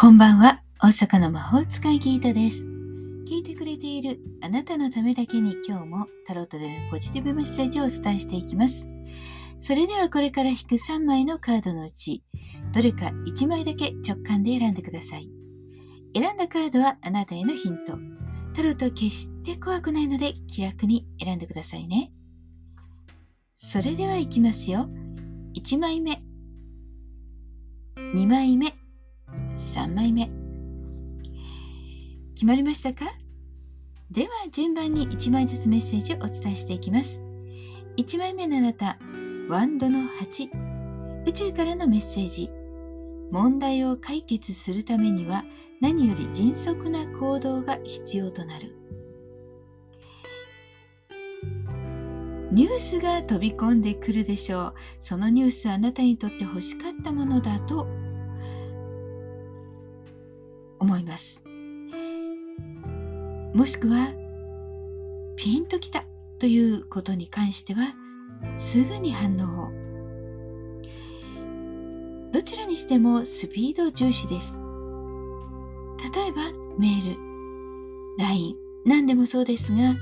こんばんは、大阪の魔法使いギータです。聞いてくれているあなたのためだけに今日もタロットでのポジティブメッセージをお伝えしていきます。それではこれから引く3枚のカードのうち、どれか1枚だけ直感で選んでください。選んだカードはあなたへのヒント。タロットは決して怖くないので気楽に選んでくださいね。それではいきますよ。1枚目、2枚目、3枚目決まりましたか？では順番に1枚ずつメッセージをお伝えしていきます。1枚目のあなたワンドの8宇宙からのメッセージ。問題を解決するためには何より迅速な行動が必要となる。ニュースが飛び込んでくるでしょう。そのニュースはあなたにとって欲しかったものだとます。もしくはピンときたということに関してはすぐに反応を。どちらにしてもスピード重視です。例えばメール LINE 何でもそうですが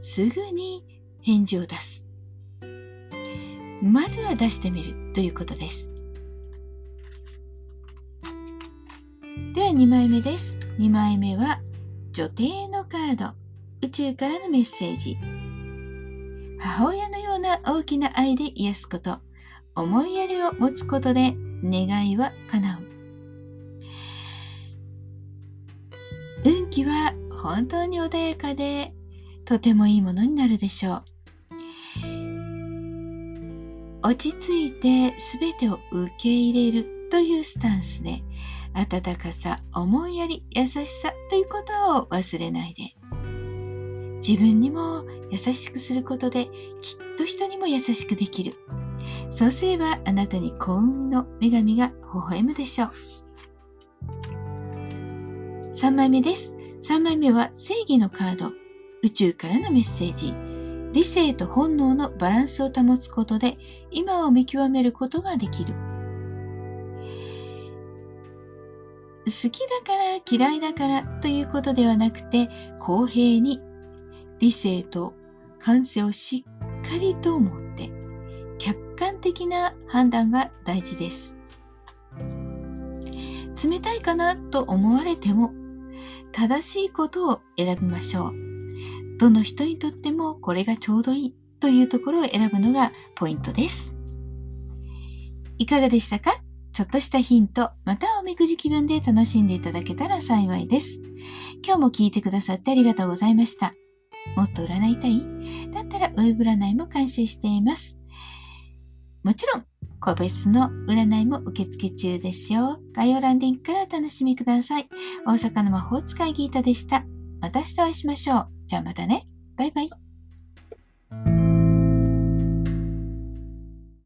すぐに返事を出す。まずは出してみるということです。2枚目です。2枚目は女帝のカード。宇宙からのメッセージ。母親のような大きな愛で癒すこと。思いやりを持つことで願いは叶う。運気は本当に穏やかでとてもいいものになるでしょう。落ち着いて全てを受け入れるというスタンスで温かさ思いやり優しさということを忘れないで。自分にも優しくすることできっと人にも優しくできる。そうすればあなたに幸運の女神が微笑むでしょう。3枚目です。3枚目は正義のカード。宇宙からのメッセージ。理性と本能のバランスを保つことで今を見極めることができる。好きだから嫌いだからということではなくて公平に理性と感性をしっかりと持って客観的な判断が大事です。冷たいかなと思われても正しいことを選びましょう。どの人にとってもこれがちょうどいいというところを選ぶのがポイントです。いかがでしたか？ちょっとしたヒント、またおみくじ気分で楽しんでいただけたら幸いです。今日も聞いてくださってありがとうございました。もっと占いたい？だったらウェブ占いも監修しています。もちろん、個別の占いも受付中ですよ。概要欄リンクからお楽しみください。大阪の魔法使いギータでした。また明日お会いしましょう。じゃあまたね。バイバイ。